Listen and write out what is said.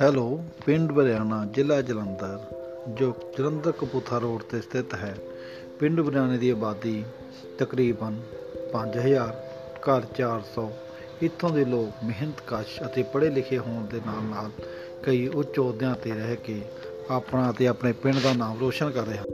Hello, ਪਿੰਡ ਬਰਿਆਣਾ ਜ਼ਿਲ੍ਹਾ ਜਲੰਧਰ, ਜੋ ਜਲੰਧਰ ਕਪੂਰਥਲਾ ਰੋਡ ਤੇ ਸਥਿਤ ਹੈ। ਪਿੰਡ ਬਰਿਆਣੇ ਦੀ ਆਬਾਦੀ ਤਕਰੀਬਨ 5000 ਘਰ 400 ਇੱਥੋਂ ਦੇ ਲੋਕ ਮਿਹਨਤਕਸ਼ ਅਤੇ ਪੜ੍ਹੇ ਲਿਖੇ ਹੋਣ ਦੇ ਨਾਲ ਨਾਲ ਕਈ ਉੱਚ ਅਹੁਦਿਆਂ ਤੇ ਰਹਿ ਕੇ ਆਪਣਾ ਅਤੇ ਆਪਣੇ ਪਿੰਡ ਦਾ ਨਾਮ ਰੋਸ਼ਨ ਕਰ ਰਹੇ ਹਨ।